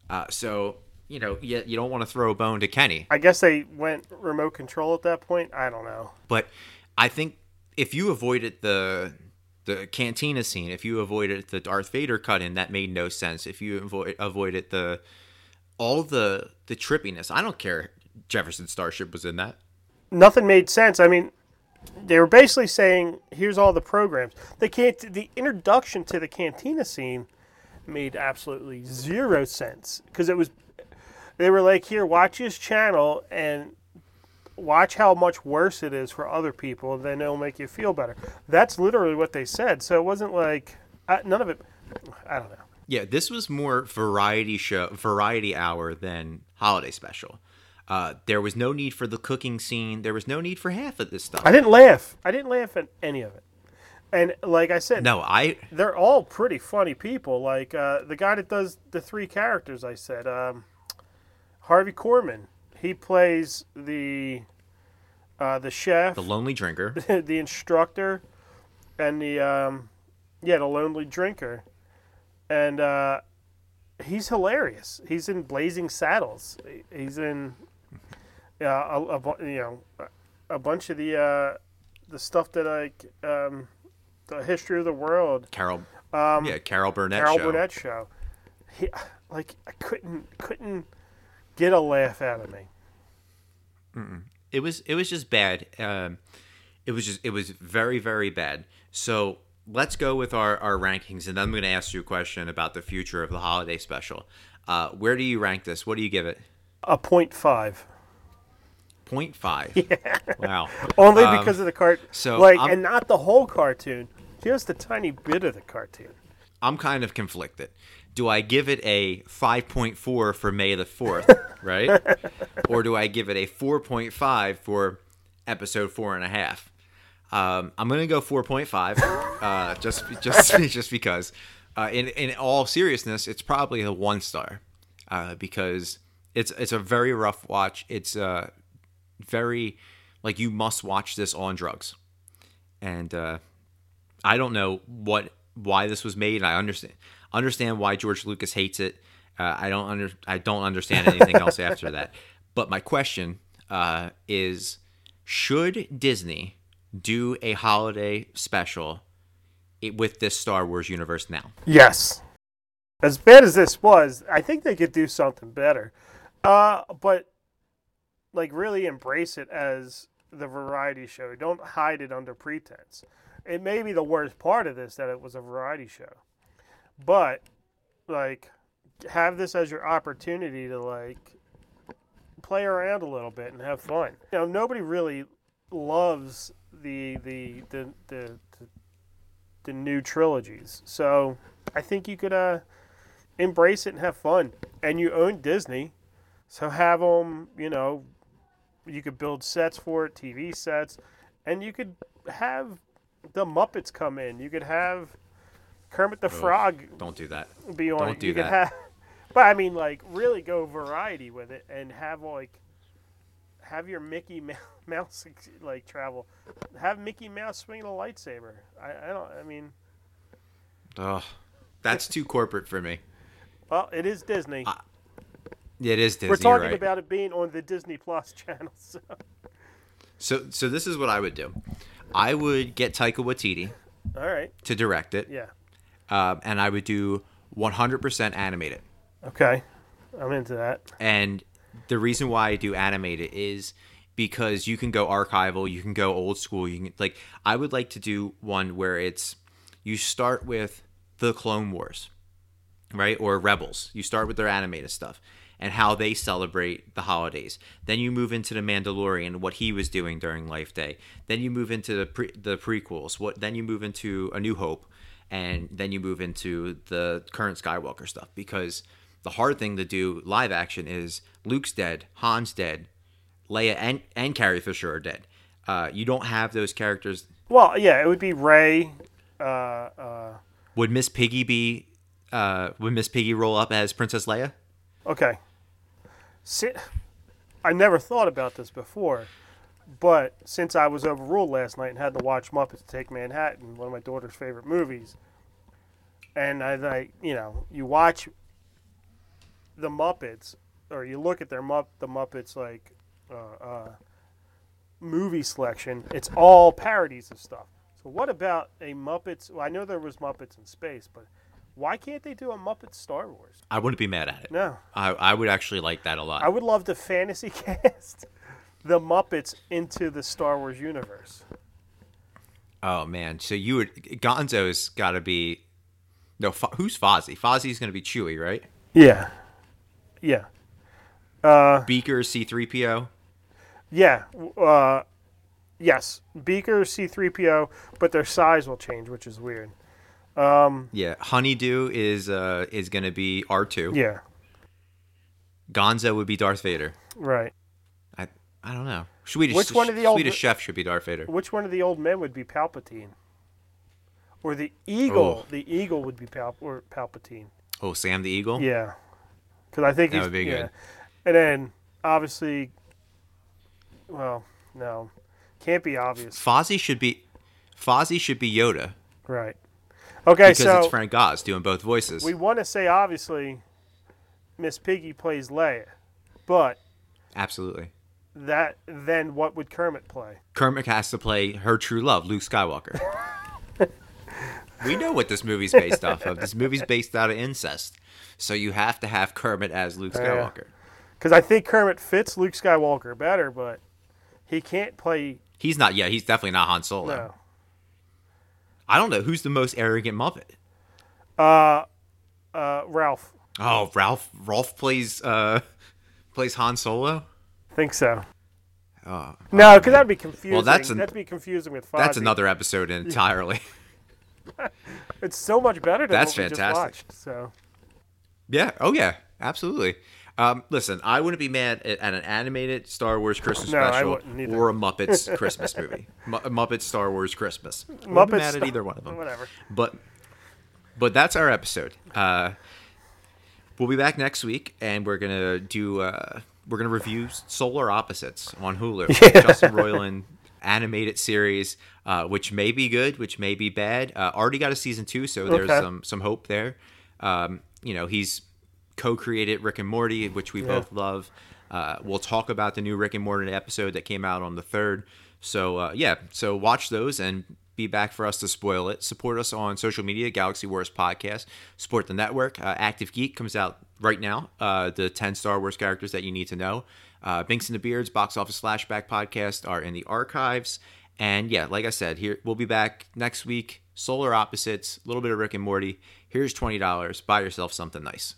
Uh, so you know, you, you don't want to throw a bone to Kenny, I guess they went remote control at that point. I don't know. but I think if you avoided the the cantina scene, if you avoided the Darth Vader cut in, that made no sense. If you avoid, avoided the all the the trippiness, I don't care. Jefferson Starship was in that. Nothing made sense. I mean, they were basically saying, "Here's all the programs." The can't. The introduction to the cantina scene made absolutely zero sense because it was. They were like, "Here, watch this channel and watch how much worse it is for other people, and then it'll make you feel better." That's literally what they said. So it wasn't like I, none of it. I don't know. Yeah, this was more variety show, variety hour than holiday special. Uh, there was no need for the cooking scene. There was no need for half of this stuff. I didn't laugh. I didn't laugh at any of it. And like I said, no, I they're all pretty funny people. Like uh, the guy that does the three characters, I said, um, Harvey Korman. He plays the uh, the chef, the lonely drinker. the instructor, and the um, yeah, the lonely drinker, and uh, he's hilarious. He's in Blazing Saddles. He's in uh, a, a you know a bunch of the uh, the stuff that like um, the history of the world. Carol, Um, yeah, Carol Burnett Carol show. Burnett show. He, like I couldn't couldn't get a laugh out of me. it was it was just bad. Um, it was just it was very very bad. So let's go with our our rankings, and then I'm going to ask you a question about the future of the holiday special. Uh, where do you rank this? What do you give it? A point five. 0.5. Wow. Only Um, because of the cart. so like, I'm- and not the whole cartoon, just a tiny bit of the cartoon. I'm kind of conflicted. Do I give it a 5.4 for May the 4th, right? or do I give it a 4.5 for episode four and a half? Um, I'm gonna go 4.5, uh, just just just because. Uh, in in all seriousness, it's probably a one star uh, because it's it's a very rough watch. It's uh, very like you must watch this on drugs, and uh, I don't know what why this was made. I understand understand why George Lucas hates it. Uh, I don't under I don't understand anything else after that. But my question uh, is: Should Disney do a holiday special with this Star Wars universe now? Yes. As bad as this was, I think they could do something better. Uh, but like really embrace it as the variety show. Don't hide it under pretense. It may be the worst part of this that it was a variety show. But like have this as your opportunity to like play around a little bit and have fun. You know, nobody really loves the the the the, the, the new trilogies. So I think you could uh, embrace it and have fun. And you own Disney, so have them. You know, you could build sets for it, TV sets, and you could have the Muppets come in. You could have Kermit the Frog Don't do that. be on Don't do you that. have, but I mean, like really go variety with it and have like have your Mickey Mouse like travel. Have Mickey Mouse swing a lightsaber. I, I don't. I mean, Ugh, that's too corporate for me. Well, it is Disney. It is Disney. We're talking right? about it being on the Disney Plus channel. So. So, so this is what I would do. I would get Taika Waititi All right. to direct it, Yeah. Um, and I would do 100% animated. Okay. I'm into that. And the reason why I do animated is because you can go archival, you can go old school. You can like I would like to do one where it's you start with the Clone Wars, right, or Rebels. You start with their animated stuff and how they celebrate the holidays. Then you move into the Mandalorian, what he was doing during Life Day. Then you move into the pre- the prequels. What then you move into A New Hope, and then you move into the current Skywalker stuff. Because the hard thing to do live action is Luke's dead, Han's dead, Leia and and Carrie Fisher are dead. Uh, you don't have those characters. Well, yeah, it would be Ray. Uh, uh, Would Miss Piggy be? Uh, would Miss Piggy roll up as Princess Leia? okay. Si- I never thought about this before, but since I was overruled last night and had to watch Muppets Take Manhattan, one of my daughter's favorite movies, and I, I you know, you watch the Muppets, or you look at their Mupp, the Muppets like uh, uh, movie selection, it's all parodies of stuff. So what about a Muppets? Well, I know there was Muppets in space, but why can't they do a Muppet Star Wars? I wouldn't be mad at it. No, I, I would actually like that a lot. I would love the fantasy cast the Muppets into the Star Wars universe. Oh man, so you would Gonzo's got to be no. Fo- who's Fozzie? Fozzie's going to be Chewie, right? Yeah, yeah, Beaker C three PO. yeah. Uh, yes, Beaker C three PO, but their size will change, which is weird. Yeah, Honeydew is uh is going to be R two. Yeah, Gonzo would be Darth Vader. right. I don't know. Swedish Which one of the old- Swedish chef should be Darth Vader? Which one of the old men would be Palpatine? Or the eagle? Oh. The eagle would be Pal- or Palpatine. Oh, Sam the Eagle. Yeah, because I think That would be yeah. good. And then obviously, well, no, can't be obvious, Fozzie should be Fozzie should be Yoda right? Okay, because so it's Frank Oz doing both voices. we want to say obviously, Miss Piggy plays Leia, but Absolutely. That then what would Kermit play? Kermit has to play her true love, Luke Skywalker. we know what this movie's based off of. This movie's based out of incest. So you have to have Kermit as Luke. Skywalker. Because I think Kermit fits Luke Skywalker better, but he can't play. He's not, yeah, he's definitely not Han Solo. No, I don't know who's the most arrogant Muppet. Uh, uh, Rowlf. Oh, Rowlf. Rowlf plays uh plays Han Solo. Think so. Oh, No, because that'd be confusing. Well, that's an- that'd be confusing with Fozzie. that's another episode entirely. It's so much better than That's fantastic. just watched. So Yeah. Oh yeah. Absolutely. Um, listen, I wouldn't be mad at, an animated Star Wars Christmas No, special or a Muppets Christmas movie. A Muppets Star Wars Christmas. I wouldn't be Muppets. mad at either one of them. Whatever. But but that's our episode. Uh, we'll be back next week, and we're gonna do uh, we're gonna review Solar Opposites on Hulu. Justin Roiland animated series, uh, which may be good, which may be bad. Uh, already got a season two, so there's Okay. some some hope there. Um, you know, he's co-created Rick and Morty, which we both love. Uh, we'll talk about the new Rick and Morty episode that came out on the third. So uh, yeah, so watch those and be back for us to spoil it. Support us on social media, Galaxy Wars Podcast. Support the network. Uh, Active Geek comes out right now. Uh, the ten Star Wars characters that you need to know. Uh, Binks and the Beards Box Office Flashback Podcast are in the archives. And yeah, like I said, here we'll be back next week. Solar Opposites, a little bit of Rick and Morty. Here's twenty dollars. Buy yourself something nice.